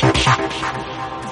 上。